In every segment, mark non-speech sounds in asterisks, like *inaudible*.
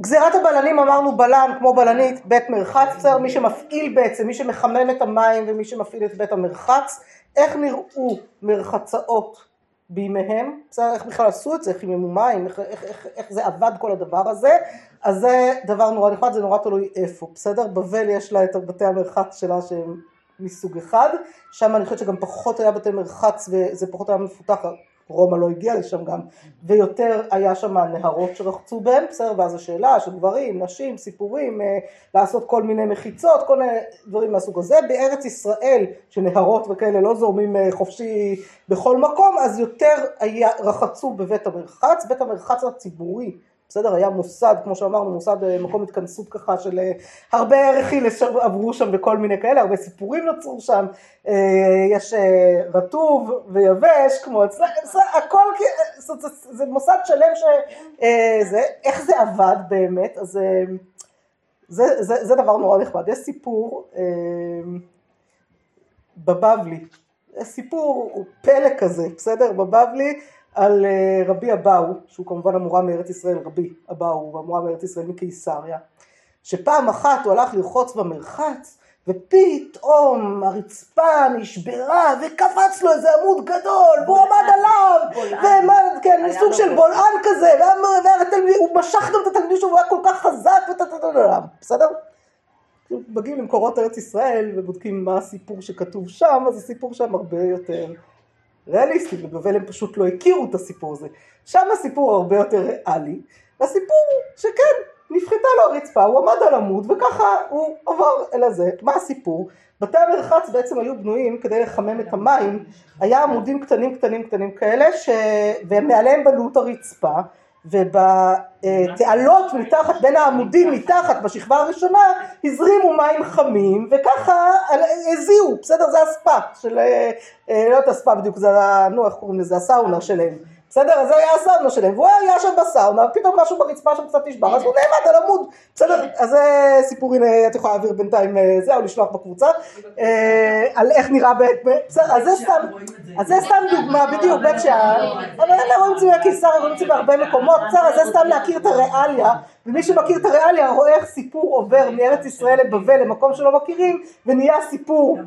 גזירת הבלנים אמרנו בלן כמו בלנית בית מרחץ, בסדר? מי שמפעיל בעצם, מי שמחמם את המים ומי שמפעיל את בית המרחץ, איך נראו מרחצאות בימיהם, בסדר? איך בכלל עשו את זה, איך חיממו מים, איך, איך, איך, איך זה עבד כל הדבר הזה, אז זה דבר נורא נחמד, זה נורא תלוי איפה, בסדר? בבל יש לה את בתי המרחץ שלה שהם מסוג אחד, שם אני חושבת שגם פחות היה בתי מרחץ וזה פחות היה מפותח, רומא לא הגיעה לשם גם, ויותר היה שם נהרות שרחצו בהם, בסדר, ואז השאלה של גברים, נשים, סיפורים, אה, לעשות כל מיני מחיצות, כל מיני דברים מהסוג הזה. בארץ ישראל, שנהרות וכאלה לא זורמים אה, חופשי בכל מקום, אז יותר היה, רחצו בבית המרחץ, בית המרחץ הציבורי בסדר? היה מוסד, כמו שאמרנו, מוסד אה, מקום התכנסות ככה של אה, הרבה רכיל עברו שם וכל מיני כאלה, הרבה סיפורים נוצרו שם, אה, יש רטוב ויבש, כמו אצלנו, הכל, זה, זה מוסד שלם שזה, איך זה עבד באמת, אז זה, זה, זה דבר נורא נכבד. יש סיפור בבבלי, סיפור פלא כזה, בסדר? בבבלי על אה, רבי אבאו, שהוא כמובן המורה מארץ ישראל, רבי אבאו, המורה מארץ ישראל מקיסריה, שפעם אחת הוא הלך לרחוץ במרחץ, ופתאום הרצפה נשברה וקפץ לו איזה עמוד גדול והוא עמד עליו ועמד, כן, סוג של בולען. כזה והוא משך גם את התלמידים שלו והוא היה כל כך חזק בסדר? מגיעים למקורות ארץ ישראל ובודקים מה הסיפור שכתוב שם אז הסיפור שם הרבה יותר ריאליסטי, בבבל הם פשוט לא הכירו את הסיפור הזה. שם הסיפור הרבה יותר ריאלי, והסיפור שכן, נפחתה לו הרצפה, הוא עמד על עמוד וככה הוא עבר אל הזה. מה הסיפור? בתי המרחץ בעצם היו בנויים כדי לחמם את המים, היה עמודים קטנים קטנים קטנים כאלה, ש... ומעליהם בנו את הרצפה, ובתעלות מתחת, בין העמודים מתחת בשכבה הראשונה הזרימו מים חמים וככה הזיעו, בסדר? זה הספא של, אה, לא יודעת הספא בדיוק, זה, נו איך קוראים לזה, הסאונה שלהם בסדר? אז זה היה הסאונה שלהם, והוא היה שם בסאונה, פתאום משהו ברצפה שם קצת נשבר, אז הוא נעמד על עמוד, בסדר? אז זה סיפור, הנה, את יכולה להעביר בינתיים אה, זה, או לשלוח בקבוצה, אה, על איך נראה בית, בסדר, אז זה סתם, אז זה סתם דוגמה, בדיוק, בית שאן, אבל אלה רואים את זה בקיסר, רואים את זה בהרבה מקומות, בסדר, אז זה סתם להכיר את הריאליה, ומי שמכיר את הריאליה רואה איך סיפור עובר מארץ ישראל לבבל למקום שלא מכירים, ונהיה סיפור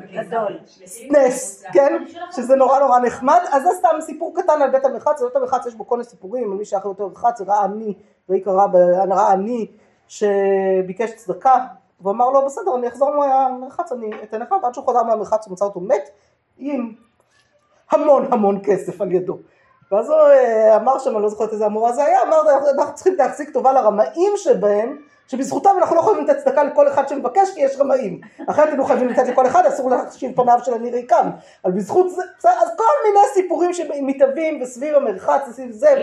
נס, כן? שזה נורא נורא נחמד, אז זה סתם סיפור קטן על בית המרחץ, בית המרחץ יש בו כל מיני סיפורים, מי שייך יותר מרחץ, ראה עני, ויקרא ראה עני שביקש צדקה, והוא אמר לו בסדר אני אחזור מהמרחץ, אני אתן לך, ועד שהוא חזר מהמרחץ הוא מצא אותו מת עם המון המון כסף על ידו. ואז הוא אה, אמר שם, אני לא זוכרת איזה המורה זה היה, אמר אנחנו צריכים להחזיק טובה לרמאים שבהם שבזכותם אנחנו לא יכולים לתת צדקה לכל אחד שמבקש כי יש רמאים. אחרת היינו חייבים לתת לכל אחד, אסור להחשיב פניו של אני ריקם. אבל בזכות זה, אז כל מיני סיפורים שמתהווים וסביב המרחץ וסביב זה,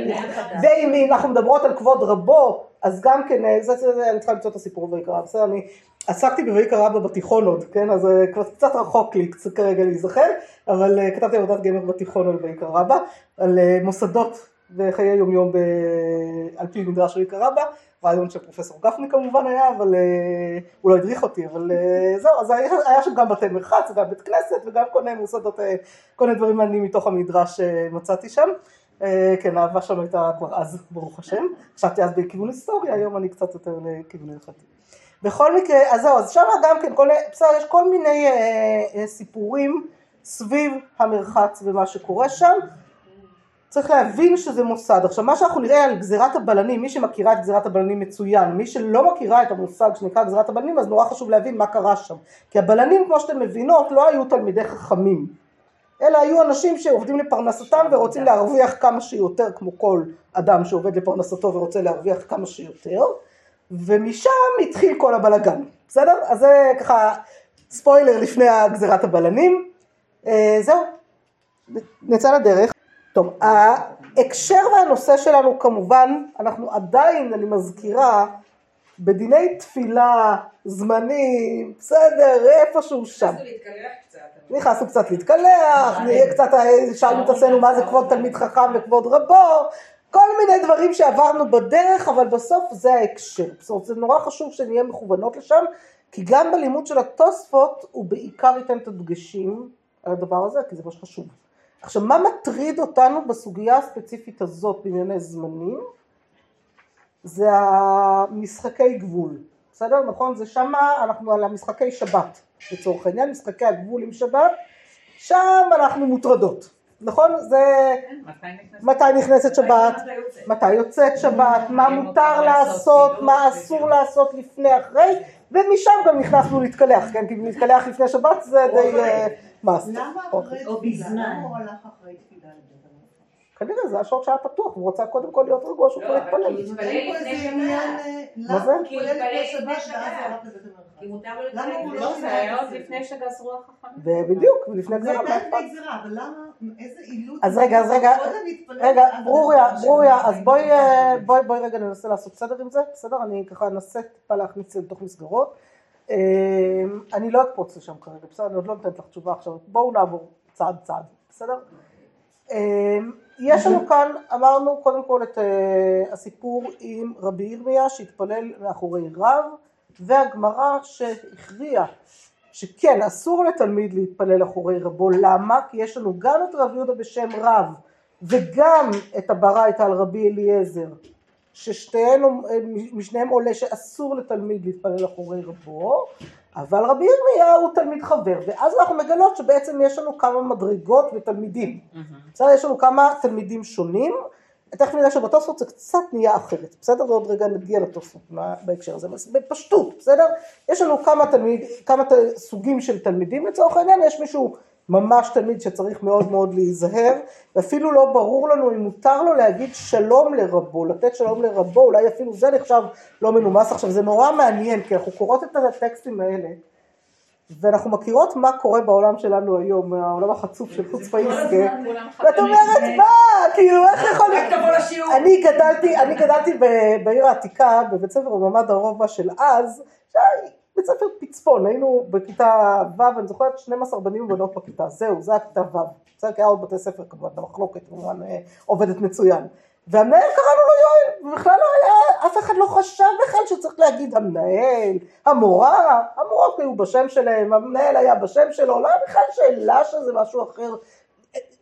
ואם אנחנו מדברות על כבוד רבו, אז גם כן, אה, זה, זה, זה, אני צריכה למצוא את הסיפור ויקרא, בסדר, אני עסקתי בויקרא רבא בתיכון עוד, כן, אז אה, קצת, קצת רחוק לי כרגע להיזכר, אבל אה, כתבתי עבודת גמר בתיכון על ויקרא רבא, על מוסדות וחיי יומיום על פי מדרש ויקרא רבא, רעיון של פרופסור גפני כמובן היה, אבל הוא לא הדריך אותי, אבל זהו, אז היה, היה שם גם בתי מרחץ, וגם בית כנסת, וגם כל מיני מוסדות, כל מיני דברים מעניינים מתוך המדרש uh, מצאתי שם. כן, האהבה שם הייתה כבר אז, ברוך השם. חשבתי אז בכיוון היסטוריה, היום אני קצת יותר לכיוון הלכתי. בכל מקרה, אז זהו, אז שם גם כן, כל, בסדר, יש כל מיני uh, uh, סיפורים סביב המרחץ ומה שקורה שם. צריך להבין שזה מוסד. עכשיו מה שאנחנו נראה על גזירת הבלנים, מי שמכירה את גזירת הבלנים מצוין, מי שלא מכירה את המושג שנקרא גזירת הבלנים אז נורא חשוב להבין מה קרה שם. כי הבלנים כמו שאתם מבינות לא היו תלמידי חכמים, אלא היו אנשים שעובדים לפרנסתם ורוצים להרוויח כמה שיותר כמו כל אדם שעובד לפרנסתו ורוצה להרוויח כמה שיותר ומשם התחיל כל הבלגן, בסדר? אז זה ככה ספוילר לפני גזירת הבלנים, אה, זהו, נצא לדרך. טוב, ההקשר והנושא שלנו כמובן, אנחנו עדיין, אני מזכירה, בדיני תפילה, זמני, בסדר, איפשהו שם. נכנסנו קצת להתקלח, נהיה קצת, שאלנו את עצמנו מה זה כבוד תלמיד חכם וכבוד רבו, כל מיני דברים שעברנו בדרך, אבל בסוף זה ההקשר. בסוף זה נורא חשוב שנהיה מכוונות לשם, כי גם בלימוד של התוספות הוא בעיקר ייתן את הדגשים על הדבר הזה, כי זה מה שחשוב. עכשיו מה מטריד אותנו בסוגיה הספציפית הזאת בענייני זמנים? זה המשחקי גבול, בסדר? נכון? זה שמה אנחנו על המשחקי שבת לצורך העניין, משחקי הגבול עם שבת, שם אנחנו מוטרדות, נכון? זה מתי נכנסת שבת, מתי יוצאת שבת, מה מותר לעשות, מה אסור לעשות לפני אחרי, ומשם גם נכנסנו להתקלח, כן? כי להתקלח לפני שבת זה די מאסט. למה אחרי תפילה? למה הוא הלך אחרי תפילה לבית המלאכה? כנראה זה השעות שהיה פתוח, הוא רצה קודם כל להיות רגוע שהוא כבר יתפלל. אין פה איזה עניין, אה, מה זה? הוא כי התפלל לפני התפלל שבת לפני ואז שבת. הוא הלך לבית המלאכה? כי מותר לו למה הוא להתפלל. לא לא, זה זה? לפני שגזרו החכמים. ובדיוק, ולפני זה גזירה, מה הייתה? לפני גזירה, אבל למה, איזה אילוץ? אז רגע, אז רגע, רגע, ברוריה, ברוריה. אז בואי, אה, בואי, בואי רגע ננסה לעשות סדר עם זה, בסדר? אני ככה אנסה טיפה להכניס את זה לתוך מסגרות. אה, אני לא אקפוץ לשם כרגע, בסדר? אני עוד לא נותנת לך תשובה עכשיו, בואו נעבור צעד צעד, בסדר? אה, יש לנו כאן, אמרנו קודם כל את אה, הסיפור עם רבי ירמיה שהתפלל מאחורי רב, והגמרא שהכריעה שכן אסור לתלמיד להתפלל אחורי רבו, למה? כי יש לנו גם את רב יהודה בשם רב וגם את הברייתא על רבי אליעזר ששתיהן, משניהם עולה שאסור לתלמיד להתפלל אחורי רבו אבל רבי ירמיה הוא תלמיד חבר ואז אנחנו מגלות שבעצם יש לנו כמה מדרגות ותלמידים בסדר? יש לנו כמה תלמידים שונים תכף נראה שבתוספות זה קצת נהיה אחרת, בסדר? ועוד רגע נגיע לתוספות בהקשר הזה, בפשטות, בסדר? יש לנו כמה, תלמיד, כמה ת- סוגים של תלמידים לצורך העניין, יש מישהו ממש תלמיד שצריך מאוד מאוד להיזהר, ואפילו לא ברור לנו אם מותר לו להגיד שלום לרבו, לתת שלום לרבו, אולי אפילו זה נחשב לא מנומס. עכשיו, זה נורא מעניין, כי אנחנו קוראות את הטקסטים האלה, ואנחנו מכירות מה קורה בעולם שלנו היום, העולם החצוף של חוץ פאיסקה, ואת אומרת מה, כאילו איך יכול להיות. אני גדלתי, אני גדלתי ב- בעיר העתיקה, בבית ספר במעמד הרובע של אז, בית ספר פצפון, היינו בכיתה ו', אני זוכרת 12 בנים ובנות בכיתה, זהו, זה היה כיתה ו', בסדר, כי היה עוד בתי ספר כמובן, במחלוקת, כמובן אה, עובדת מצוין. והמנהל קראנו לו יואל, ובכלל לא היה, אף אחד לא חשב בכלל שצריך להגיד המנהל, המורה, המורות היו בשם שלהם, המנהל היה בשם שלו, לא היה בכלל שאלה שזה משהו אחר,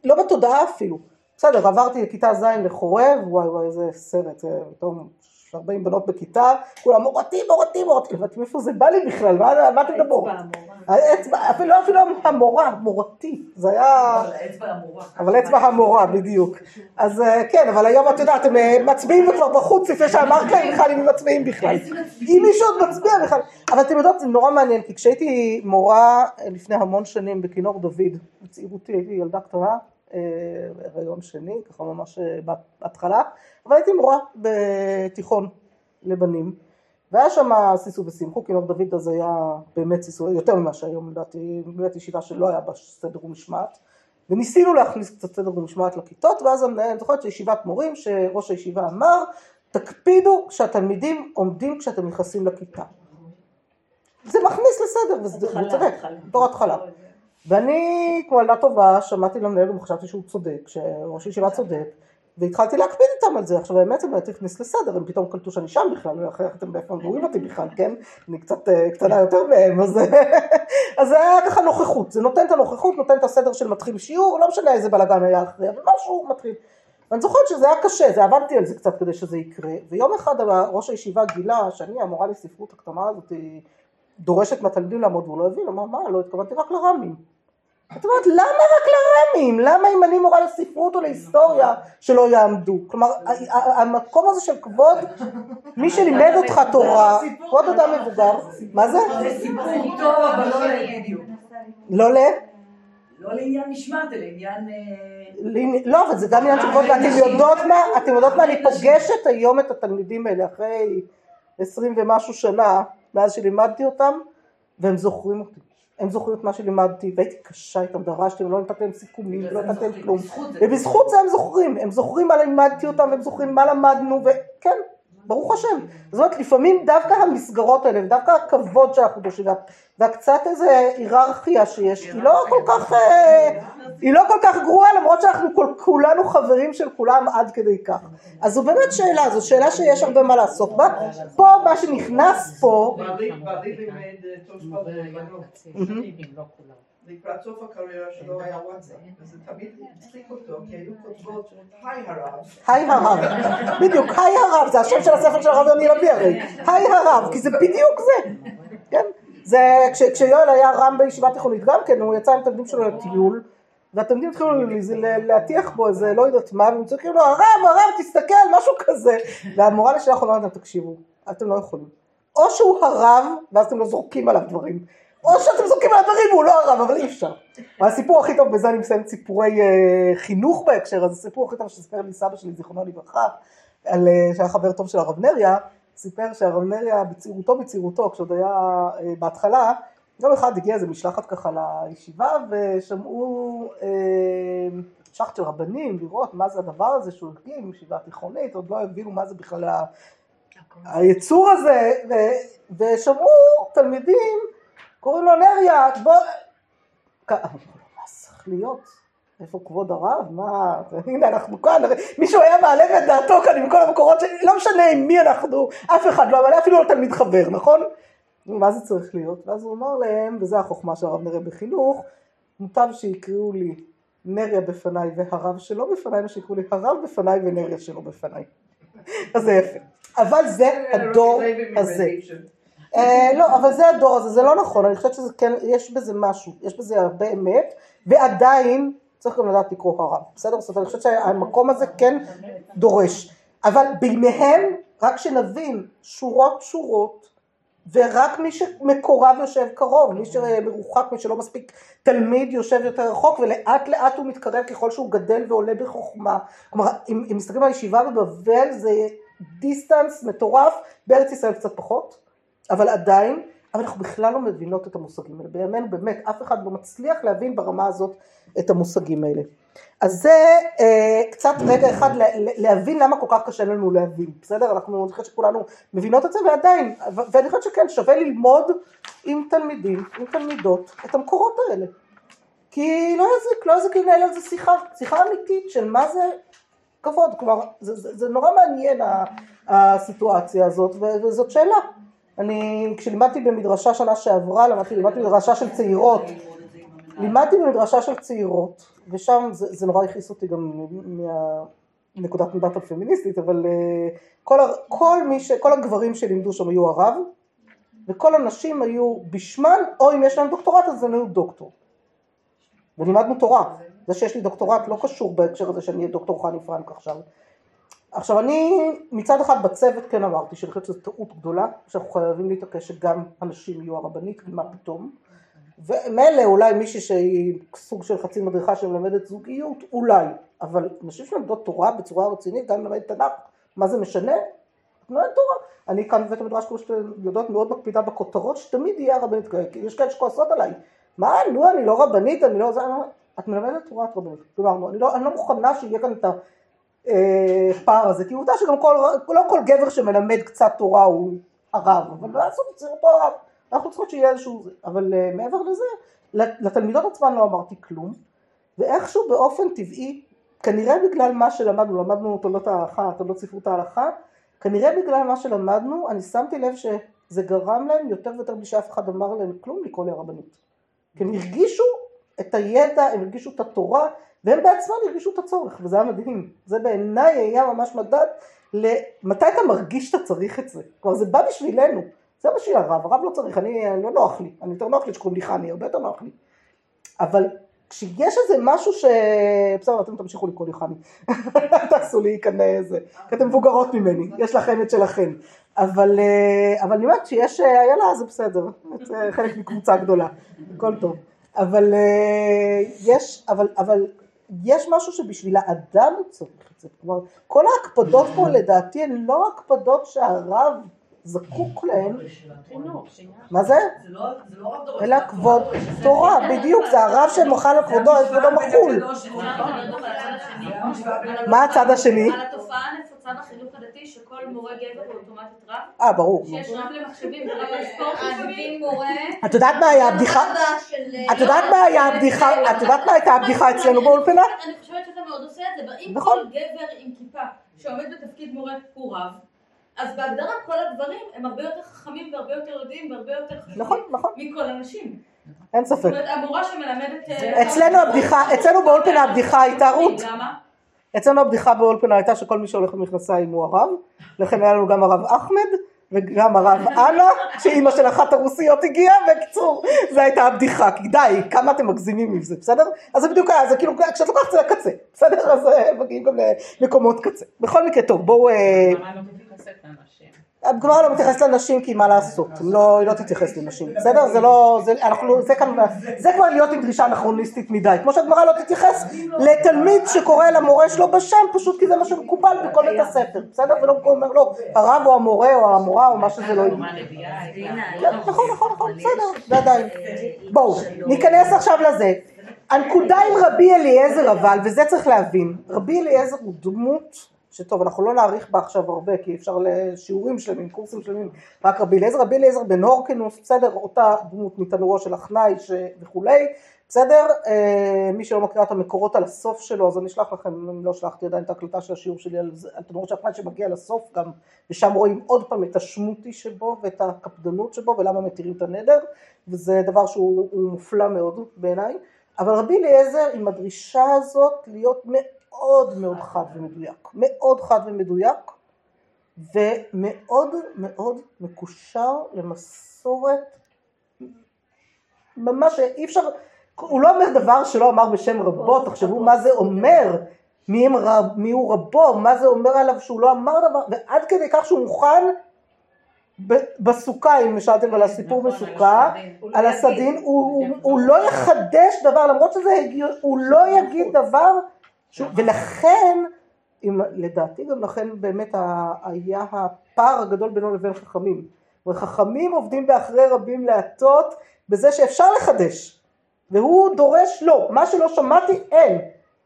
לא בתודעה אפילו. בסדר, עברתי לכיתה ז' לחורב, וואי וואי איזה סרט, אה, פתאום 40 בנות בכיתה, כולם מורתי, מורתי, מורתי, אמרתי מאיפה זה בא לי בכלל, מה מה אתם מדברות? האצבע, אפילו אפילו המורה, מורתי, זה היה... אבל האצבע המורה. אבל אצבע המורה, בדיוק. אז אה, כן, אבל היום את יודעת, הם אה, מצביעים כבר בחוץ לפני שאמרת להם בכלל אם הם מצביעים בכלל. אם מישהו עוד מצביע בכלל. אבל אתם יודעות, זה נורא מעניין, כי כשהייתי מורה אה, לפני המון שנים בכינור דוד, בצעירותי הייתי ילדה קטנה, הריון שני, ככה ממש אה, בהתחלה, אבל הייתי מורה בתיכון לבנים. והיה שם סיסו ושמחו, כינור דוד אז היה באמת סיסו, יותר ממה שהיום לדעתי, באמת ישיבה שלא היה בה סדר ומשמעת. וניסינו להכניס קצת סדר ומשמעת לכיתות, ואז המנהל, אני זוכרת שישיבת מורים, שראש הישיבה אמר, תקפידו כשהתלמידים עומדים כשאתם נכנסים לכיתה. זה מכניס לסדר, וזה צודק, בתור התחלה. ואני, כמו ילדה טובה, שמעתי למנהל וחשבתי שהוא צודק, שראש הישיבה צודק, והתחלתי להקפיד איתם על זה. עכשיו האמת זה באמת הכניס לסדר, הם פתאום קלטו שאני שם בכלל, אחרי איך אתם באיפה הם רואים אותי בכלל, כן? אני קצת אה, קטנה יותר מהם, *laughs* אז זה היה ככה נוכחות, זה נותן את הנוכחות, נותן את הסדר של מתחיל שיעור, לא משנה איזה בלאגן היה אחרי, אבל משהו מתחיל. ואני זוכרת שזה היה קשה, זה עבדתי על זה קצת כדי שזה יקרה, ויום אחד ראש הישיבה גילה שאני המורה לספרות הקטנה הזאת דורשת מהתלמידים לעמוד והוא לא הבין, אמר מה, לא התכוונתי רק לר"מים. את אומרת, למה רק לר"מים? למה אם אני מורה לספרות או להיסטוריה שלא יעמדו? כלומר, המקום הזה של כבוד, מי שלימד אותך תורה, כבוד אדם מבוגר, מה זה? זה סיפור טוב, אבל לא בדיוק. לא ל... לא לעניין משמעת, אלא עניין... אה, לא, אבל זה גם עניין של כבוד, ואתם יודעות מה, אתם יודעות מה, אני פוגשת היום את התלמידים האלה אחרי עשרים ומשהו שנה, מאז שלימדתי אותם, והם זוכרים אותי. הם זוכרים את מה שלימדתי, והייתי קשה איתם, דרשתי, ולא נתתי להם סיכומים, ולא נתתי להם כלום. ובזכות זה הם זוכרים, הם זוכרים מה לימדתי אותם, והם זוכרים מה למדנו, וכן, ברוך השם. זאת אומרת, לפעמים דווקא המסגרות האלה, ודווקא הכבוד שאנחנו דורשים, וה- והקצת איזה היררכיה שיש, היא לא כל כך, אה, היא לא כל כך גרועה, למרות שאנחנו כל, כולנו חברים של כולם עד כדי כך. אז זו באמת שאלה, זו שאלה שיש הרבה מה לעסוק בה. פה, מה שנכנס פה, לימד בבנות. לקראת סוף הקריירה שלו היה וואטסאפ, וזה תמיד הצחיק אותו, כי היו כותבות, היי הרב, היי הרב, בדיוק, היי הרב, זה השם של הספר של הרב יוני לביא הרי, היי הרב, כי זה בדיוק זה, כן, זה, כש, כשיואל היה רם בישיבה תיכונית גם כן, הוא יצא עם תלמידים שלו לטיול, והתלמידים התחילו להטיח בו איזה לא יודעת מה, והם צועקים לו, הרב, הרב, תסתכל, משהו כזה, והמורה לשלח אומרת להם, תקשיבו, אתם לא יכולים, או שהוא הרב, ואז אתם לא זורקים עליו דברים, או שאתם זורקים עליו דברים והוא לא הרב, אבל אי אפשר. והסיפור הכי טוב, בזה אני מסיים סיפורי אה, חינוך בהקשר הזה, הסיפור הכי טוב שסיפר לי סבא שלי, זיכרונו לברכה, על, אה, שהיה חבר טוב של הרב נריה, סיפר שהרב נריה בצעירותו בצעירותו, כשעוד היה אה, בהתחלה, יום אחד הגיע איזה משלחת ככה לישיבה ושמעו משלחת של רבנים לראות מה זה הדבר הזה שהוא הקים, ישיבה תיכונית, עוד לא הבינו מה זה בכלל ה- היצור הזה, ושמעו תלמידים, קוראים לו נריה, בוא... לו, מה צריך להיות? איפה כבוד הרב? מה? הנה אנחנו כאן, מישהו היה מעלה את דעתו כאן עם כל המקורות לא משנה עם מי אנחנו, אף אחד לא, אבל אפילו לא תלמיד חבר, נכון? מה זה צריך להיות? ואז הוא אמר להם, וזו החוכמה של הרב נריה בחינוך, מוטב שיקראו לי נריה בפניי והרב שלו בפניי, מה שיקראו לי הרב בפניי ונריה שלו בפניי. אז זה יפה. אבל זה הדור הזה. אה, לא, אבל זה הדור הזה, זה לא נכון, אני חושבת שזה כן, יש בזה משהו, יש בזה הרבה אמת, ועדיין צריך גם לדעת לקרוא הרב, בסדר? זאת אומרת, אני חושבת שהמקום הזה כן דורש, אבל בימיהם, רק שנבין, שורות שורות, ורק מי שמקורב יושב קרוב, מי שמרוחק, מי שלא מספיק תלמיד יושב יותר רחוק, ולאט לאט הוא מתקרב ככל שהוא גדל ועולה בחוכמה. כלומר, אם, אם מסתכלים על הישיבה בבבל, זה דיסטנס מטורף, בארץ ישראל קצת פחות, אבל עדיין, אבל אנחנו בכלל לא מבינות את המושגים האלה. בימינו באמת, אף אחד לא מצליח להבין ברמה הזאת את המושגים האלה. אז זה אה, קצת רגע אחד לה- לה- להבין למה כל כך קשה לנו להבין, בסדר? אנחנו, אני חושבת שכולנו מבינות את זה ועדיין, ואני חושבת שכן, שווה ללמוד עם תלמידים, עם תלמידות, את המקורות האלה. כי לא יזיק, לא יזיק לנהל על זה שיחה, שיחה אמיתית של מה זה כבוד, כלומר, זה, זה, זה נורא מעניין הסיטואציה הזאת, וזאת שאלה. אני, כשלימדתי במדרשה שנה שעברה, למדתי, לימדתי במדרשה של צעירות, לימדתי במדרשה של צעירות, ושם זה, זה נורא הכעיס אותי גם מהנקודת מבט הפמיניסטית, אבל uh, כל, כל, מי ש, כל הגברים שלימדו שם היו הרב, וכל הנשים היו בשמן, או אם יש להם דוקטורט אז הם היו דוקטור. ולימדנו תורה. זה שיש לי דוקטורט לא קשור בהקשר הזה שאני אהיה דוקטור חני פרנק עכשיו. עכשיו אני מצד אחד בצוות כן אמרתי שאני חושבת שזו טעות גדולה, שאנחנו חייבים להתעקש שגם הנשים יהיו הרבנית, מה פתאום. ומילא אולי מישהי שהיא סוג של חצי מדריכה שמלמדת זוגיות, אולי, אבל נשים שלמדות תורה בצורה רצינית, גם אם לומדת תנ"ך, מה זה משנה? מלמדת תורה. אני כאן בבית המדרש, כמו שאתם יודעות, מאוד מקפידה בכותרות, שתמיד יהיה הרבנית כי יש כאלה שכועסות עליי. מה, נו, אני לא רבנית, אני לא... זה, את מלמדת תורה, את רבנית. גמרנו, אני לא, אני לא מוכנה שיהיה כאן את הפער הזה, כי עובדה שגם כל, לא כל גבר שמלמד קצת תורה הוא הרב, אבל מה לעשות, צריך אותו הרב. אנחנו צריכות שיהיה איזשהו... אבל uh, מעבר לזה, לתלמידות עצמן לא אמרתי כלום, ואיכשהו באופן טבעי, כנראה בגלל מה שלמדנו, למדנו תולדות ההלכה, תולדות ספרות ההלכה, כנראה בגלל מה שלמדנו, אני שמתי לב שזה גרם להם יותר ויותר בלי שאף אחד אמר להם כלום לקרוא לי. כי הם הרגישו את הידע, הם הרגישו את התורה, והם בעצמם הרגישו את הצורך, וזה היה מדהים. זה בעיניי היה ממש מדד למתי אתה מרגיש שאתה צריך את זה. כלומר זה בא בשבילנו, זה בשביל הרב, הרב לא צריך, אני, לא נוח לי, אני יותר נוח לי שקוראים לי חני, הרבה יותר נוח לי. אבל כשיש איזה משהו ש... בסדר, אתם תמשיכו לקרוא לי חני, *laughs* תעשו לי כאן איזה, כי אתם מבוגרות ממני, יש לכם את שלכם. אבל, אה, אני אומרת שיש איילה זה בסדר, חלק מקבוצה גדולה, הכל טוב. אבל אה, יש, אבל, אבל יש משהו שבשביל האדם הוא צריך את זה. כלומר, כל ההקפדות פה לדעתי הן לא הקפדות שהרב זקוק להן. מה זה? לא לא. אלא כבוד תורה, בדיוק, זה הרב שמוחל על כבודו, על כבודו מחול. מה הצד השני? הדתי שכל מורה גבר הוא אוטומטית רב, אה, ברור. שיש רב למחשבים ורב לספורט לפעמים. את יודעת מה היה הבדיחה? את יודעת מה היה הבדיחה? את יודעת מה הייתה הבדיחה אצלנו באולפנה? אני חושבת שאתה מאוד עושה את זה, אם נכון. כל גבר עם כיפה שעומד בתפקיד מורה הוא רב, אז בהגדרה כל הדברים הם הרבה יותר חכמים והרבה יותר יודעים והרבה יותר חשובים נכון, נכון. מכל הנשים. אין זאת ספק. אומרת, המורה שמלמדת... אה, אצלנו הבדיחה, אצלנו באולפנה הבדיחה הייתה רות. למה? אצלנו הבדיחה באולפנה הייתה שכל מי שהולך במכנסיים הוא הרב, לכן היה לנו גם הרב אחמד וגם הרב אנה, שאימא של אחת הרוסיות הגיעה, בקיצור, זו הייתה הבדיחה, כי די, כמה אתם מגזימים עם זה, בסדר? אז זה בדיוק היה, זה כאילו, כשאת לוקחת את זה לקצה, בסדר? אז אה, מגיעים גם למקומות קצה. בכל מקרה, טוב, בואו... אה, מה לא מתייחסת לאנשים? הגמרא לא מתייחסת לנשים כי מה לעשות, לא, היא לא תתייחס לנשים, בסדר? זה לא, זה, אנחנו, זה כאן, זה כבר להיות עם דרישה אנכרוניסטית מדי, כמו שהגמרא לא תתייחס לתלמיד שקורא למורה שלו בשם, פשוט כי זה מה שמקובל בכל בית הספר, בסדר? ולא אומר לו הרב או המורה או המורה או מה שזה לא יהיה. כן, נכון, נכון, נכון, בסדר, זה עדיין. בואו, ניכנס עכשיו לזה. הנקודה עם רבי אליעזר אבל, וזה צריך להבין, רבי אליעזר הוא דמות שטוב, אנחנו לא נאריך בה עכשיו הרבה, כי אפשר לשיעורים שלמים, קורסים שלמים, רק רבי אליעזר, רבי אליעזר בן הורקנוס, בסדר, אותה דמות מתנורו של החנאי ש... וכולי, בסדר, אה, מי שלא מכירה את המקורות על הסוף שלו, אז אני אשלח לכם, אם לא שלחתי עדיין את ההקלטה של השיעור שלי על, על תנורו של החנאי שמגיע לסוף גם, ושם רואים עוד פעם את השמוטי שבו ואת הקפדנות שבו ולמה מתירים את הנדר, וזה דבר שהוא הוא מופלא מאוד בעיניי, אבל רבי אליעזר עם הדרישה הזאת להיות מאוד מאוד חד ומדויק, מאוד חד ומדויק, ומאוד מאוד מקושר למסורת, ממש אי אפשר, הוא לא אומר דבר שלא אמר בשם רבו, תחשבו מה זה אומר, מי, רב, מי הוא רבו, מה זה אומר עליו שהוא לא אמר דבר, ועד כדי כך שהוא מוכן בסוכה, אם שאלתם על הסיפור נכון, בסוכה, על על הסדין, הוא, הוא, הוא לא יחדש דבר, למרות שזה הגיוני, הוא לא יגיד דבר, שהוא, ולכן, אם, לדעתי גם לכן באמת היה הפער הגדול בינו לבין חכמים. וחכמים עובדים באחרי רבים להטות בזה שאפשר לחדש, והוא דורש לא, מה שלא שמעתי אין.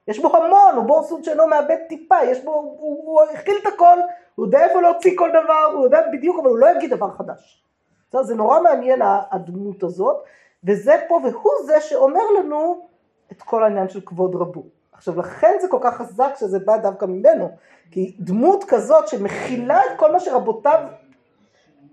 יש בו המון, הוא בור סוד שאינו מאבד טיפה, יש בו, הוא, הוא, הכיל את הכל, הוא יודע איפה להוציא כל דבר, הוא יודע בדיוק, אבל הוא לא יגיד דבר חדש. בסדר? זה נורא מעניין הדמות הזאת, וזה פה, והוא זה שאומר לנו את כל העניין של כבוד רבו. עכשיו לכן זה כל כך חזק שזה בא דווקא ממנו, כי דמות כזאת שמכילה את כל מה שרבותיו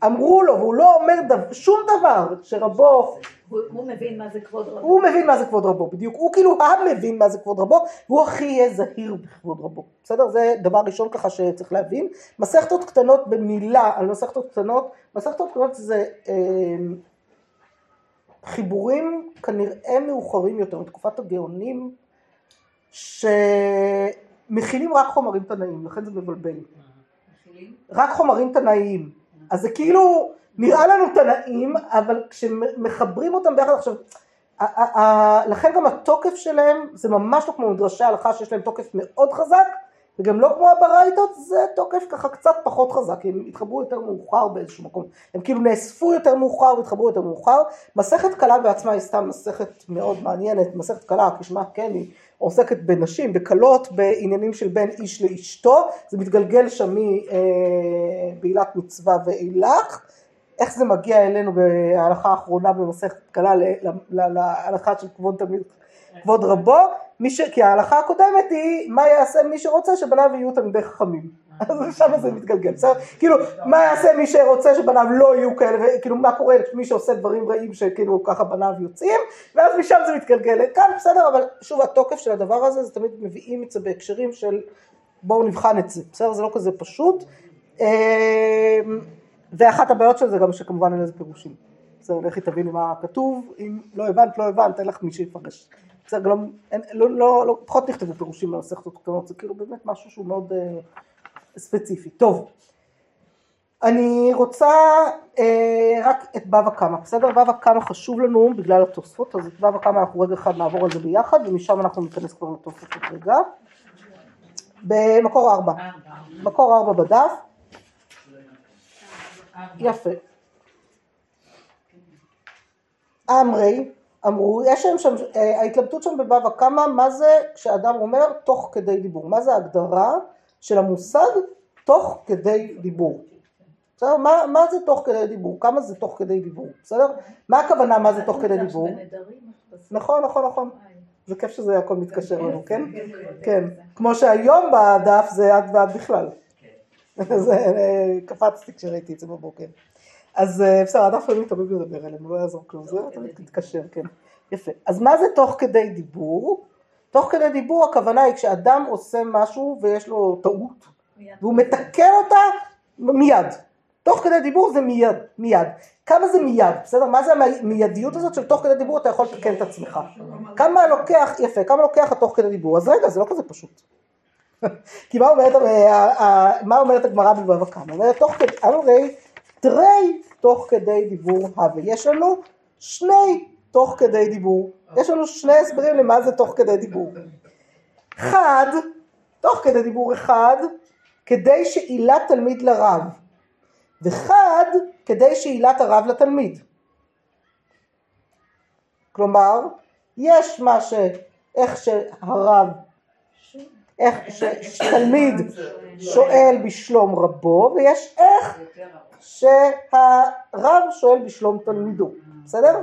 אמרו לו, והוא לא אומר דבר, שום דבר שרבו, הוא הוא מבין מה זה כבוד רב. הוא מבין מה זה כבוד רבו, בדיוק, הוא כאילו המבין מה זה כבוד רבו, והוא הכי יהיה זהיר בכבוד רבו, בסדר? זה דבר ראשון ככה שצריך להבין. מסכתות קטנות במילה על מסכתות קטנות, מסכתות קטנות זה אה, חיבורים כנראה מאוחרים יותר, מתקופת הגאונים, שמכילים רק חומרים תנאיים, לכן זה מבלבל. רק חומרים תנאיים. אז זה כאילו נראה לנו תנאים, אבל כשמחברים אותם ביחד עכשיו, לכן גם התוקף שלהם זה ממש לא כמו מדרשי ההלכה שיש להם תוקף מאוד חזק, וגם לא כמו הברייתות, זה תוקף ככה קצת פחות חזק, הם התחברו יותר מאוחר באיזשהו מקום, הם כאילו נאספו יותר מאוחר והתחברו יותר מאוחר. מסכת קלה בעצמה היא סתם מסכת מאוד מעניינת, מסכת קלה, כשמה כן היא עוסקת בנשים, בכלות, בעניינים של בין איש לאשתו, זה מתגלגל שם מבעילת מצווה ואילך. איך זה מגיע אלינו בהלכה האחרונה במסכת קלה להלכה של כבוד תמיד, כבוד רבו, ש... כי ההלכה הקודמת היא מה יעשה מי שרוצה שבניו יהיו תלמידי חכמים. אז שם זה מתגלגל, בסדר? כאילו, מה יעשה מי שרוצה שבניו לא יהיו כאלה, וכאילו מה קורה למי שעושה דברים רעים שכאילו ככה בניו יוצאים, ואז משם זה מתגלגל. כאן בסדר, אבל שוב התוקף של הדבר הזה, זה תמיד מביאים את זה בהקשרים של בואו נבחן את זה, בסדר? זה לא כזה פשוט. אמ, ואחת הבעיות של זה גם שכמובן אין לזה פירושים. בסדר, לכי תביני מה כתוב, אם לא הבנת, לא הבנת, אין לך מי שיפרש. בסדר, גם אין, לא, לא, לא, פחות נכתבו פירושים במסכתות קטנות, זה כאילו באמת משהו שהוא מאוד אה, ספציפי. טוב, אני רוצה אה, רק את בבא קמא, בסדר? בבא קמא חשוב לנו בגלל התוספות, אז את בבא קמא אנחנו רגע אחד נעבור על זה ביחד, ומשם אנחנו ניכנס כבר לתוספות רגע. במקור ארבע. מקור ארבע בדף. יפה. אמרי, אמרו, יש להם שם, אה, ההתלבטות שם בבבא קמא, מה זה כשאדם אומר תוך כדי דיבור, מה זה ההגדרה של המושג תוך כדי דיבור. בסדר? מה, מה זה תוך כדי דיבור? כמה זה תוך כדי דיבור? בסדר? מה הכוונה מה זה תוך כדי דיבור? נכון, נכון, נכון. זה כיף שזה הכל מתקשר לנו, כן? כן. כמו שהיום בדף זה עד ועד בכלל. *laughs* זה, אה, קפצתי כשראיתי את זה בבוקר. אז אה, בסדר, הדף היומי תמיד מדבר עליהם, לא יעזור כלום, זה תמיד תתקשר, כן. יפה. אז מה זה תוך כדי דיבור? תוך כדי דיבור הכוונה היא כשאדם עושה משהו ויש לו טעות, והוא מתקן אותה מיד. תוך כדי דיבור זה מיד, מיד. כמה זה מיד, בסדר? מה זה המיידיות הזאת של תוך כדי דיבור אתה יכול לתקן את עצמך? כמה לוקח, יפה, כמה לוקח התוך כדי דיבור? אז רגע, זה לא כזה פשוט. *laughs* כי מה אומרת, אה, אה, מה אומרת הגמרא בבבא קמא? אומרת תוך כדי, הרי תרי תוך כדי דיבור הווה. יש לנו שני תוך כדי דיבור. יש לנו שני הסברים למה זה תוך כדי דיבור. אחד, תוך כדי דיבור אחד, כדי שעילת תלמיד לרב. וחד, כדי שעילת הרב לתלמיד. כלומר, יש מה ש... איך שהרב, איך שתלמיד שואל בשלום רבו, ויש איך שהרב שואל בשלום תלמידו, בסדר?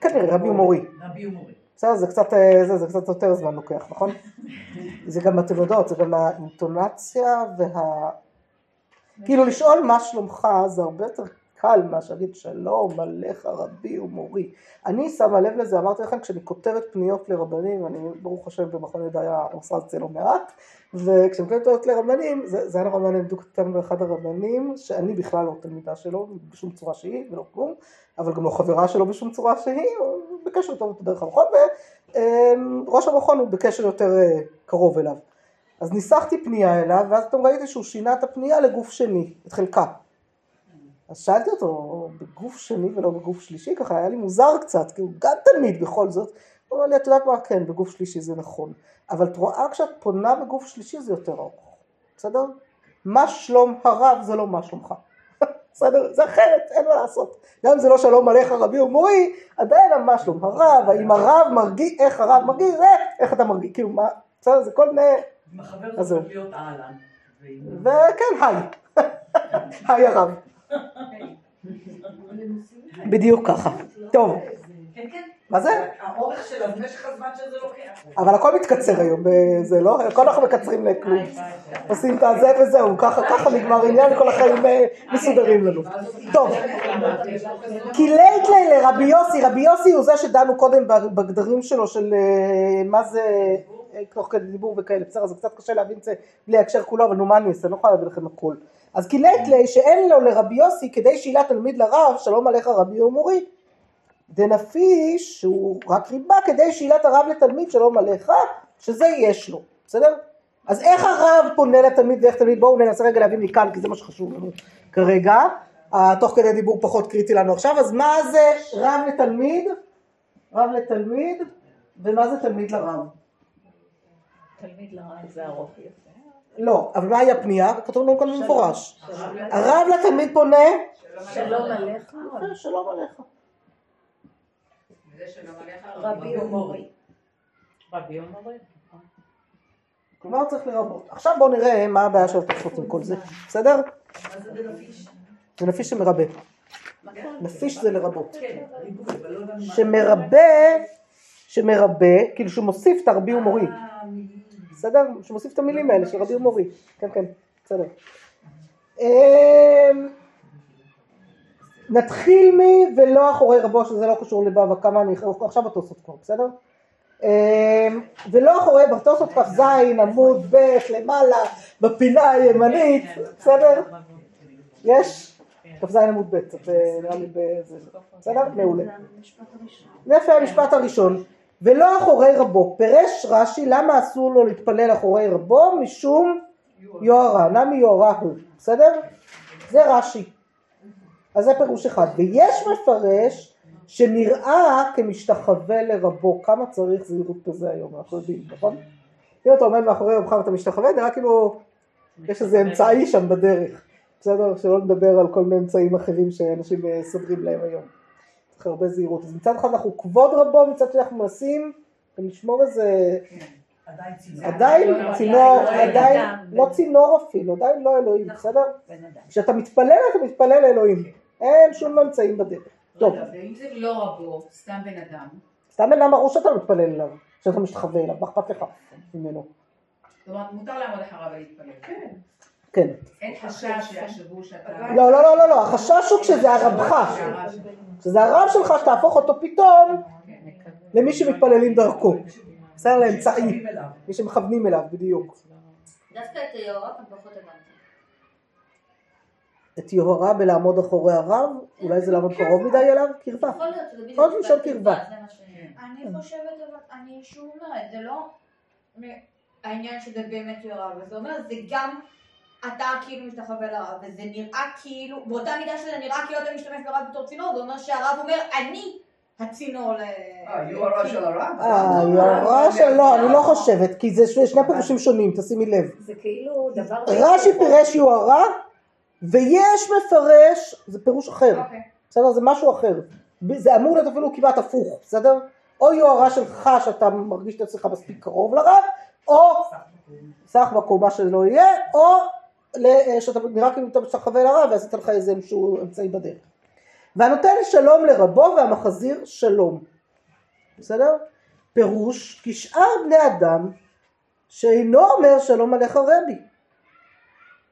כנראה רבי ומורי. רבי ומורי. בסדר, זה קצת, אה, זה, זה קצת יותר זמן לוקח, נכון? *laughs* זה גם, אתם יודעות, זה גם האינטונציה וה... כאילו לשאול מה שלומך זה הרבה יותר קל מאשר להגיד שלום עליך רבי ומורי. אני שמה לב לזה, אמרתי לכם, כשאני כותבת פניות לרבנים, אני ברוך השם במכון ידעיה עושה את זה לא מעט, וכשאני כותבת פניות לרבנים, זה, זה היה נורא מעניין, בדיוק כתבנו לאחד הרבנים, שאני בכלל לא תלמידה שלו בשום צורה שהיא ולא כלום, אבל גם לא חברה שלו בשום צורה שהיא, הוא בקשר טוב דרך המכון, וראש המכון הוא בקשר יותר אה, קרוב אליו. אז ניסחתי פנייה אליו, ואז פתאום ראיתי שהוא שינה את הפנייה לגוף שני, את חלקה. אז שאלתי אותו, בגוף שני ולא בגוף שלישי, ככה היה לי מוזר קצת, כי הוא גם תלמיד בכל זאת. הוא אמר לי, את יודעת מה, כן, בגוף שלישי זה נכון. אבל את רואה כשאת פונה בגוף שלישי זה יותר ארוך, בסדר? מה שלום הרב זה לא מה שלומך. *laughs* בסדר? זה אחרת, אין מה לעשות. גם אם זה לא שלום עליך רבי ומורי, עדיין מה שלום הרב, האם הרב מרגיש, איך הרב מרגיש, זה איך אתה מרגיש, כאילו מה, בסדר? זה כל מיני, עם החבר זה. צריך להיות אהלן. וכן, היי. *laughs* היי הרב. בדיוק ככה. טוב, כן, כן. מה זה? האורך של משך הזמן שזה לוקח. אבל הכל מתקצר היום, זה לא, הכל אנחנו מקצרים לכלום. עושים את הזה וזהו, ככה, ככה נגמר עניין, כל החיים אה, מסודרים לנו. טוב, כי לית לי לרבי יוסי, רבי יוסי הוא זה שדנו קודם בגדרים שלו של אה, מה זה אה, תוך כדי דיבור וכאלה, בסדר, זה קצת קשה להבין את זה בלי ההקשר כולו, אבל נו מה אני אעשה, אני לא יכולה להביא לכם הכל. אז כי לית לי שאין לו לרבי יוסי כדי שאילה תלמיד לרב, שלום עליך רבי ומורי, דנפיש שהוא רק ריבה כדי שאילת הרב לתלמיד שלום עליך, שזה יש לו, בסדר? אז איך הרב פונה לתלמיד ואיך תלמיד, בואו ננסה רגע להבין מכאן כי זה מה שחשוב לנו כרגע, אה, תוך כדי דיבור פחות קריטי לנו עכשיו, אז מה זה רב לתלמיד? רב לתלמיד, ומה זה תלמיד לרב? תלמיד לרב זה יפה. לא, אבל מהי הפנייה? כתוב לנו כאן במפורש. הרב לתלמיד פונה, שלום עליך. שלום עליך. רבי ומורי. רבי ומורי. נכון. כלומר צריך לרבות. עכשיו בואו נראה מה הבעיה של התוספות עם כל זה, בסדר? מה זה בנפיש? נפיש שמרבה. נפיש זה לרבות. כן, לא מה. שמרבה, שמרבה, כאילו שמוסיף את הרבי ומורי, אה. בסדר? שמוסיף את המילים האלה של רבי ומורי. כן, כן, בסדר. אמ, נתחיל מ ולא אחורי רבו שזה לא קשור לבבא כמה אני עכשיו בתוספות כבר בסדר? אמ, ולא אחורי בתוספות כ"ז עמוד ב' למעלה בפינה הימנית בסדר? יש? כ"ז עמוד ב' נראה לי בסדר? מעולה זה המשפט הראשון ולא אחורי רבו. פירש רש"י למה אסור לו להתפלל אחורי רבו? משום יוהרה. נמי יוהרה הוא? בסדר? זה רש"י. אז זה פירוש אחד. ויש מפרש שנראה כמשתחווה לרבו. כמה צריך זהירות בזה היום? אנחנו יודעים נכון? אם אתה עומד מאחורי רבך ואתה משתחווה נראה כאילו יש איזה אמצעי שם בדרך. בסדר? שלא נדבר על כל מיני אמצעים אחרים שאנשים אה, סודרים להם היום צריך הרבה זהירות אז מצד אחד אנחנו כבוד רבו מצד שני אנחנו מנסים לשמור איזה עדיין צינור. עדיין לא, צינור, לא, עדיין. לא צינור אפילו, עדיין לא אלוהים, בסדר? בן אדם. כשאתה מתפלל אתה מתפלל לאלוהים, אין שום אמצעים בדרך. טוב, ואם אם זה לא רבו, סתם בן אדם, סתם בן אדם ברור שאתה מתפלל אליו. שאתה משתחווה אליו, מה אכפת לך ממנו? זאת אומרת, מותר לעמוד אחריו ולהתפלל. כן. כן. אין חשש שיחשבו שאתה... לא, לא, לא, לא, לא, החשש הוא כשזה הרבך, כשזה הרב שלך שתהפוך אותו פתאום למי שמתפללים דרכו. בסדר, לאמצעי. מי שמכוונים אליו, בדיוק. דווקא את פחות הבנתי. את יוהרה בלעמוד אחורי הרב, אולי זה לעמוד קרוב מדי אליו? קרבה. עוד משם קרבה. אני חושבת, אני שוב אומרת, זה לא העניין שזה באמת יוהרה, אבל זה אומר, זה גם אתה כאילו משתחווה לרב, וזה נראה כאילו, באותה מידה שזה נראה כאילו אתה משתמש ברב בתור צינור, זה אומר שהרב אומר, אני הצינור ל... אה, יוהרה של הרב? אה. לא, אני לא חושבת, כי זה שני פירושים שונים, תשימי לב. זה כאילו דבר... רש"י פירש יוהרה, ויש מפרש, זה פירוש אחר. אוקיי. בסדר? זה משהו אחר. זה אמור להיות אפילו כמעט הפוך, בסדר? או יוהרה שלך שאתה מרגיש את עצמך מספיק קרוב לרב, או סך בקומה שלא יהיה, או שאתה נראה כאילו אתה משתחווה לרב ועשית לך איזה משהו אמצעי בדרך. והנותן שלום לרבו והמחזיר שלום. בסדר? פירוש כשאר בני אדם שאינו אומר שלום עליך רבי.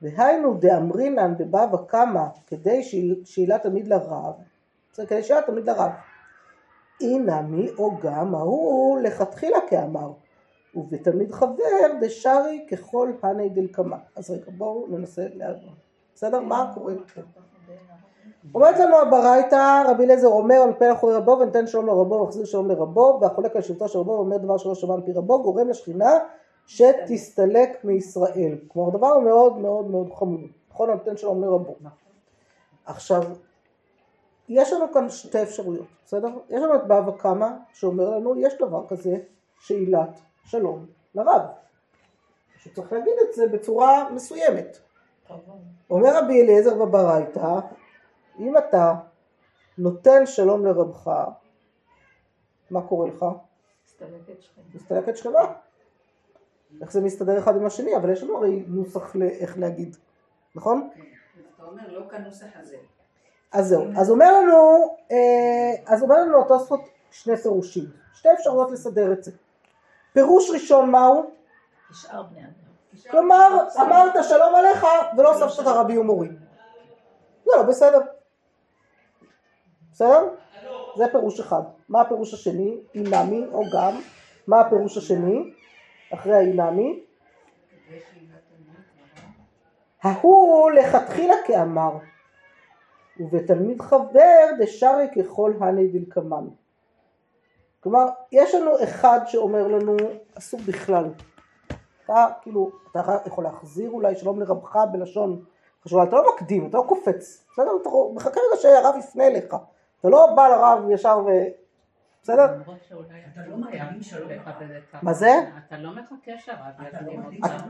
והיינו דאמרינן בבבא קמא כדי שאלה תמיד לרב, זה כדי שאלה תמיד לרב. אינמי או גם ההוא לכתחילה כאמר, ובתלמיד חבר דשרי ככל הני דלקמה. אז רגע בואו ננסה להבין. בסדר? מה קורה פה? אומרת לנו הברייתא, רבי אליעזר אומר המתפלל אחורי רבו ונותן שלום לרבו ומחזיר שלום לרבו והחולק על שבטו של רבו ואומר דבר שלא שמע מפי רבו גורם לשכינה שתסתלק מישראל. כלומר דבר מאוד מאוד מאוד חמור. נכון? נותן שלום לרבו. עכשיו, יש לנו כאן שתי אפשרויות, בסדר? יש לנו את בבא קמא שאומר לנו יש דבר כזה שאילת שלום לרב. שצריך להגיד את זה בצורה מסוימת. אומר רבי אליעזר בברייתא, אם אתה נותן שלום לרבך, מה קורה לך? מסתלקת שכנה. איך זה מסתדר אחד עם השני, אבל יש לנו הרי נוסח לאיך להגיד, נכון? אתה אומר, לא כנוסח הזה. אז זהו, אז אומר לנו, אה, אז אומר לנו התוספות שני פירושים, שתי אפשרויות לסדר את זה. פירוש ראשון מהו? בני אדם. כלומר, אמרת שלום עליך ולא הוספת את הרבי ומורי. זה לא בסדר. בסדר? זה פירוש אחד. מה הפירוש השני? אינמי או גם. מה הפירוש השני? אחרי האינמי. ההוא לכתחילה כאמר, ובתלמיד חבר דשרי ככל הני דלקמן. כלומר, יש לנו אחד שאומר לנו, אסור בכלל. אתה כאילו, אתה יכול להחזיר אולי שלום לרבך בלשון חשובה, אתה לא מקדים, אתה לא קופץ, בסדר? אתה מחכה רגע שהרב יפנה אליך. אתה לא בא לרב ישר ו... בסדר? לא. מה זה? אתה לא מחכה שהרב לא.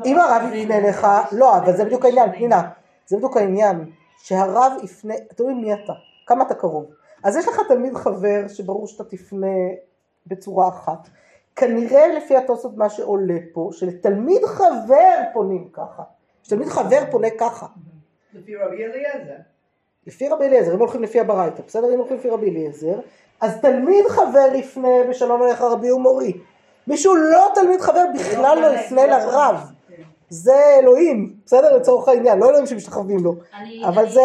אם הרב יפנה אליך, לא, אבל זה בדיוק העניין, פנינה, זה בדיוק העניין, שהרב יפנה, תלוי מי אתה, כמה אתה קרוב. אז יש לך תלמיד חבר שברור שאתה תפנה בצורה אחת. כנראה לפי התוספות מה שעולה פה, שלתלמיד חבר פונים ככה. שתלמיד חבר פונה ככה. לפי רבי אליעזר. לפי רבי אליעזר, אם הולכים לפי הברייתא, בסדר? אם הולכים לפי רבי אליעזר, אז תלמיד חבר יפנה בשלום עליך רבי ומורי. מישהו לא תלמיד חבר בכלל לא יפנה לרב. זה אלוהים, בסדר? לצורך העניין, לא אלוהים שמשתחווים לו. אבל אני זה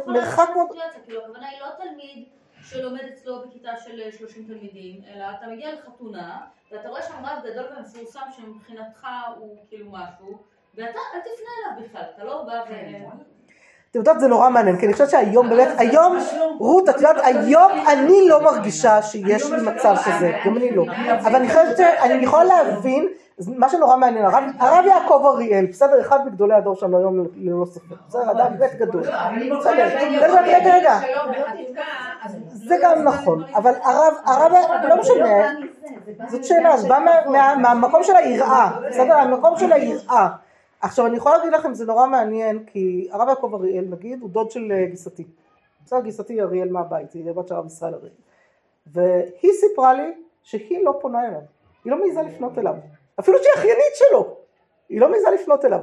יכולה מרחק מאוד- כאילו הכוונה היא לא תלמיד שלומד אצלו בכיתה של אה, 30 תלמידים, אלא אתה מגיע לחתונה, ואתה רואה שם רב גדול ומפורסם שמבחינתך הוא כאילו משהו, ואתה אל תפנה אליו בכלל, אתה לא בא ו... אתם יודעת זה נורא מעניין, כי אני חושבת שהיום באמת, היום, רות, את יודעת, היום אני לא מרגישה שיש לי מצב כזה, גם אני לא, אבל אני חושבת שאני יכולה להבין, מה שנורא מעניין, הרב- יעקב אריאל, בסדר, אחד מגדולי הדור שלנו היום ללא ספק, בסדר, אדם באמת גדול, בסדר, רגע, רגע, רגע, זה גם נכון, אבל הרב, הרב, לא משנה, זאת שאלה, זה בא מה- מה- מהמקום של היראה, בסדר? המקום של היראה. עכשיו אני יכולה להגיד לכם, זה נורא מעניין, כי הרב יעקב אריאל נגיד, הוא דוד של אה, גיסתי. בסדר, גיסתי היא אריאל מהבית, היא בת של הרב ישראל אריאל. והיא סיפרה לי שהיא לא פונה אליו, היא לא מעיזה לפנות אליו. אפילו שהיא אחיינית שלו, היא לא מעיזה לפנות אליו.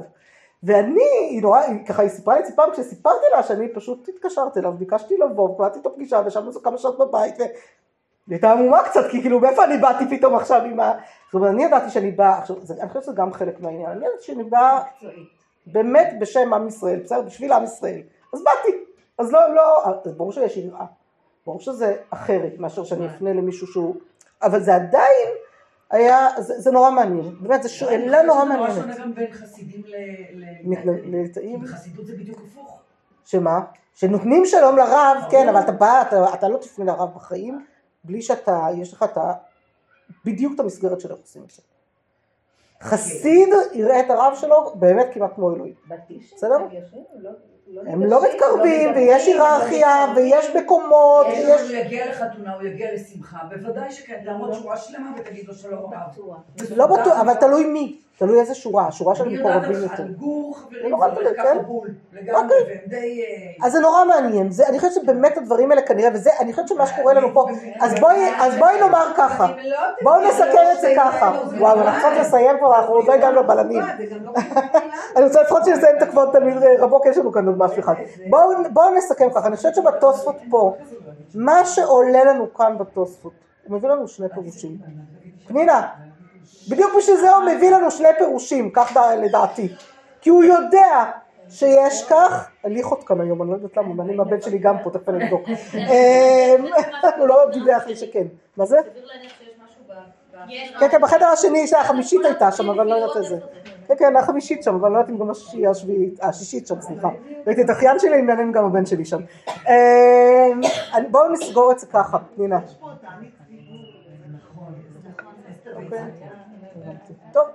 ואני, היא נורא, היא, ככה היא סיפרה לי את פעם כשסיפרתי לה שאני פשוט התקשרתי אליו, ביקשתי לבוא, קבעתי את הפגישה, וישבנו כמה שעות בבית, ו... היא הייתה עמומה קצת, כי כאילו מאיפה אני באתי פתאום עכשיו עם ה... זאת אומרת, אני ידעתי שאני באה, עכשיו, זה- אני חושבת שזה גם חלק מהעניין, אני ידעתי שאני באה באמת בשם עם ישראל, בסדר? בשביל עם ישראל. אז באתי. אז לא, לא, אז ברור שיש יראה. ברור שזה אחרת מאשר שאני אפנה למישהו שהוא... אבל זה עדיין היה, זה, זה נורא מעניין. באמת, זו שאלה נורא זה נורא מעניינת. שונה גם בין חסידים לליטאים, בחסידות זה בדיוק הפוך. שמה? שנותנים שלום לרב. כן, אבל אתה בא, אתה, אתה לא תפנה לרב בחיים, בלי שאתה, יש לך את ה... בדיוק את המסגרת של איך עושים את זה. חסיד יראה את הרב שלו באמת כמעט כמו אלוהים. בסדר? הם לא מתקרבים, ויש היררכיה, ויש מקומות, יש ויש... הוא יגיע לחתונה, הוא יגיע לשמחה, בוודאי שכן, תעמוד שורה שלמה ותגיד לו שלום רב. לא בטוח, אבל תלוי מי, תלוי איזה שורה, השורה של אני על- יותר. על גור חברים, זה זה ככה כן? בול, לגמרי, והם די... אה, אז זה נורא מעניין, זה, אני חושבת שבאמת הדברים האלה כנראה, וזה, אני חושבת שמה שקורה לנו פה, אז בואי, נאמר ככה, בואו נסכם את זה ככה, וואו, אנחנו צריכות לסיים כבר, אנחנו עוד לא הגענו לבלמים, *laughs* אני רוצה לפחות שנסיים את הכבוד תלמיד רבו, כי יש לנו כאן עוד משהו אחד, בואו נסכם ככה, אני חושבת שבתוספות פה, מה שעולה לנו כאן בתוספות, הוא מביא לנו שני פירושים, פנינה, בדיוק בשביל זה הוא מביא לנו שני פירושים, כך לדעתי. כי הוא יודע שיש כך, הליכות כאן היום, אני לא יודעת למה, אני עם הבן שלי גם פה, תכף אני אבדוק. *laughs* אמ, הוא *laughs* לא דיווח לי שכן. מה זה? כן, כן, בחדר השני, החמישית הייתה שם, אבל לא יודעת איזה. כן, כן, החמישית שם, אבל לא יודעת אם גם השביעית, אה, השישית שם, סליחה. ראיתי את אחיין שלי, מעניין גם הבן שלי שם. אמ, אני- בואו נסגור את זה ככה, פנינה. אוקיי. טוב.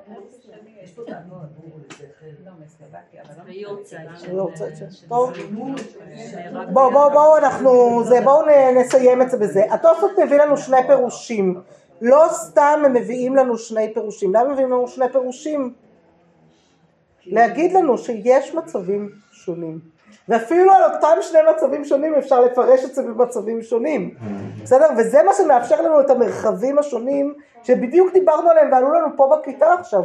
בואו בואו בואו אנחנו זה בואו נסיים את זה בזה. התוספות מביא לנו שני פירושים. לא סתם הם מביאים לנו שני פירושים. למה מביאים לנו שני פירושים? להגיד לנו שיש מצבים שונים. ואפילו על אותם שני מצבים שונים אפשר לפרש את זה במצבים שונים. בסדר? וזה מה שמאפשר לנו את המרחבים השונים שבדיוק דיברנו עליהם ועלו לנו פה בכיתה עכשיו.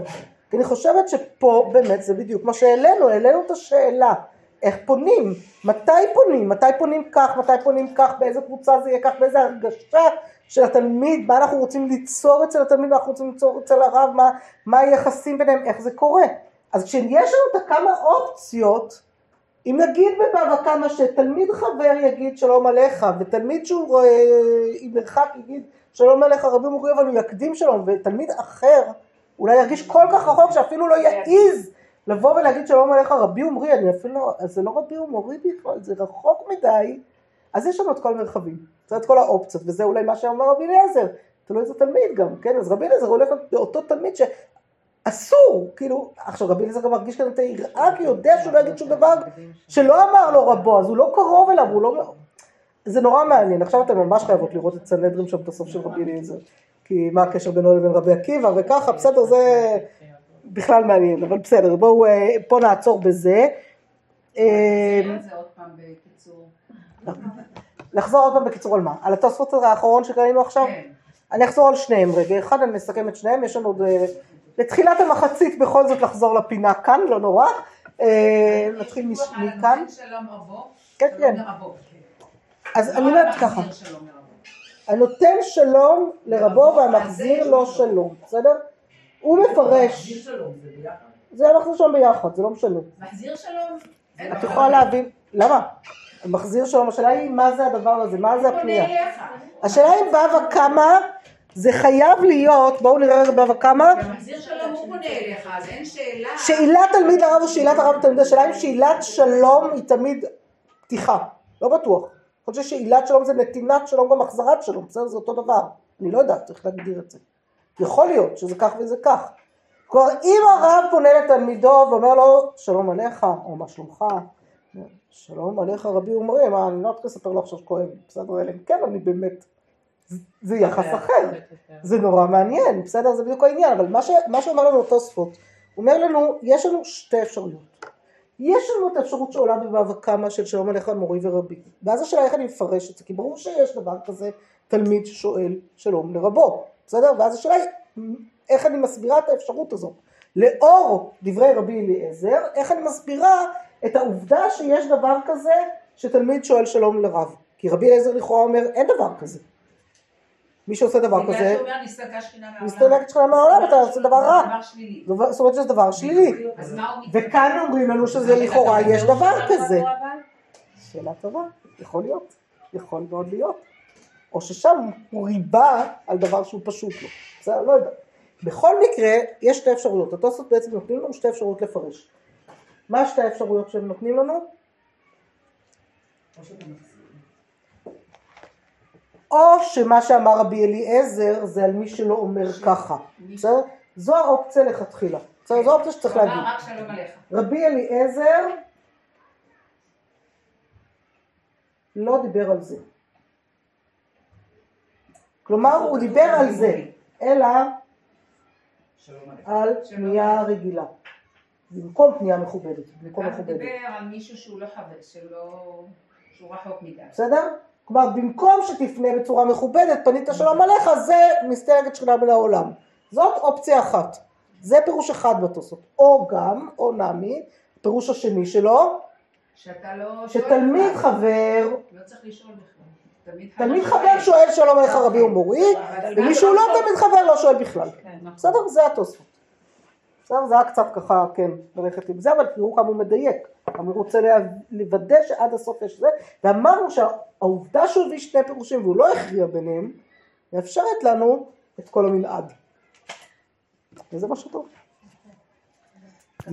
כי אני חושבת שפה באמת זה בדיוק מה שהעלינו, העלינו את השאלה. איך פונים? מתי פונים? מתי פונים כך? מתי פונים כך? באיזה קבוצה זה יהיה כך? באיזה הרגשה של התלמיד? מה אנחנו רוצים ליצור אצל התלמיד? מה אנחנו רוצים ליצור אצל הרב? מה, מה היחסים ביניהם? איך זה קורה? אז כשיש לנו את הכמה אופציות, אם נגיד בבבא קמא שתלמיד חבר יגיד שלום עליך, ותלמיד שהוא אה, עם מרחק יגיד שלום עליך רבי מורי, אבל הוא יקדים שלום, ותלמיד אחר אולי ירגיש כל כך רחוק שאפילו לא יעז לבוא ולהגיד שלום עליך רבי ומרי, אני אפילו לא, אז זה לא רבי ומורי בכלל, זה רחוק מדי, אז יש לנו את כל המרחבים, זה את כל האופציות, וזה אולי מה שאמר רבי אליעזר, תלוי איזה תלמיד גם, כן, אז רבי אליעזר הולך לאותו תלמיד שאסור, כאילו, עכשיו רבי אליעזר גם מרגיש כאן את היראה, כי הוא יודע שהוא לא יגיד שום דבר שלא אמר לו רבו, אז הוא לא קרוב אליו, הוא לא... זה נורא מעניין, עכשיו אתם ממש חייבות לראות את סנהדרין שם את הסוף של רבי אליעזר, כי מה הקשר בינו לבין רבי עקיבא וככה, בסדר, זה בכלל מעניין, אבל בסדר, בואו אה, פה נעצור בזה. אה. לחזור עוד פעם בקיצור על מה? על התוספות האחרון שקראנו עכשיו? כן. אני אחזור על שניהם רגע, אחד אני מסכם את שניהם, יש לנו עוד אה, לתחילת המחצית בכל זאת לחזור לפינה כאן, לא נורא. אה, נתחיל מכאן. כן, כן. לרבו. אז לא אני אומרת המחזיר ככה. הנותן שלום לרבו והמחזיר לו שלום, בסדר? הוא מפרש, מחזיר שלום, זה המחזיר שלום ביחד, זה לא משנה. מחזיר שלום? את יכולה להבין, למה? מחזיר שלום, השאלה היא מה זה הדבר הזה, מה זה הפנייה. השאלה אם בבא קמא זה חייב להיות, בואו נראה רגע בבא קמא, מחזיר שלום הוא פונה אליך, אז אין שאלה. שאילת תלמיד לרב או שאילת הרב לתלמיד, השאלה אם שאילת שלום היא תמיד פתיחה, לא בטוח. אני חושב שאילת שלום זה נתינת שלום גם החזרת שלום, בסדר? זה אותו דבר. אני לא יודעת, צריך להגדיר את זה. יכול להיות שזה כך וזה כך. כלומר, אם הרב פונה לתלמידו ואומר לו, שלום עליך, או מה שלומך, שלום עליך רבי מה, אני לא יודעת לספר לו עכשיו שכואב, לי, בסדר, אלא אם כן, אני באמת, זה- יחס אחר. זה נורא מעניין, בסדר? זה בדיוק העניין, אבל מה, ש... מה שאומר לנו תוספות, אומר לנו, יש לנו שתי אפשרויות. יש לנו את האפשרות שעולה קמא של שלום עליך מורי ורבי, ואז השאלה איך אני מפרש את זה, כי ברור שיש דבר כזה תלמיד ששואל שלום לרבו, בסדר? ואז השאלה היא, איך אני מסבירה את האפשרות הזאת? לאור דברי רבי אליעזר, איך אני מסבירה את העובדה שיש דבר כזה שתלמיד שואל שלום לרב? כי רבי אליעזר לכאורה אומר, אין דבר כזה. מי שעושה דבר כזה. מסתלקת שכינה מהעולם, אתה עושה דבר רע. זה זאת אומרת שזה דבר שלילי. וכאן אומרים לנו שזה לכאורה יש דבר כזה. שאלה טובה, יכול להיות, יכול מאוד להיות. או ששם הוא ריבה על דבר שהוא פשוט לא. בסדר, לא יודע. בכל מקרה, יש שתי אפשרויות. התוספות בעצם נותנים לנו שתי אפשרויות לפרש. מה שתי האפשרויות שהם נותנים לנו? או שמה שאמר רבי אליעזר זה על מי שלא אומר ככה. בסדר? זו האופציה לכתחילה. בסדר? זו האופציה שצריך להגיד. רבי אליעזר לא דיבר על זה. כלומר, הוא דיבר על זה, אלא. על פנייה רגילה. במקום פנייה מכובדת, במקום כאן הוא מכובדת. דיבר על מישהו שהוא לא חבר. שהוא רחוק מדי. בסדר? כלומר, במקום שתפנה בצורה מכובדת, פנית שלום עליך, זה מסתלקת שכינה מן העולם. זאת אופציה אחת. זה פירוש אחד בתוספות. או גם, או נמי, פירוש השני שלו, שאתה לא... שתלמיד חבר. לא צריך לשאול בכלל. תלמיד. חבר שואל שלום עליך רבי ומורי, ומי שהוא לא תלמיד חבר לא שואל בכלל. בסדר? זה התוספות. בסדר? זה היה קצת ככה, כן, ללכת עם זה, אבל תראו כמה הוא מדייק. הוא רוצה לוודא שעד הסוף יש זה, ואמרנו שהעובדה שהוא הביא שני פירושים והוא לא הכריע ביניהם, מאפשרת לנו את כל המנעד. וזה משהו טוב.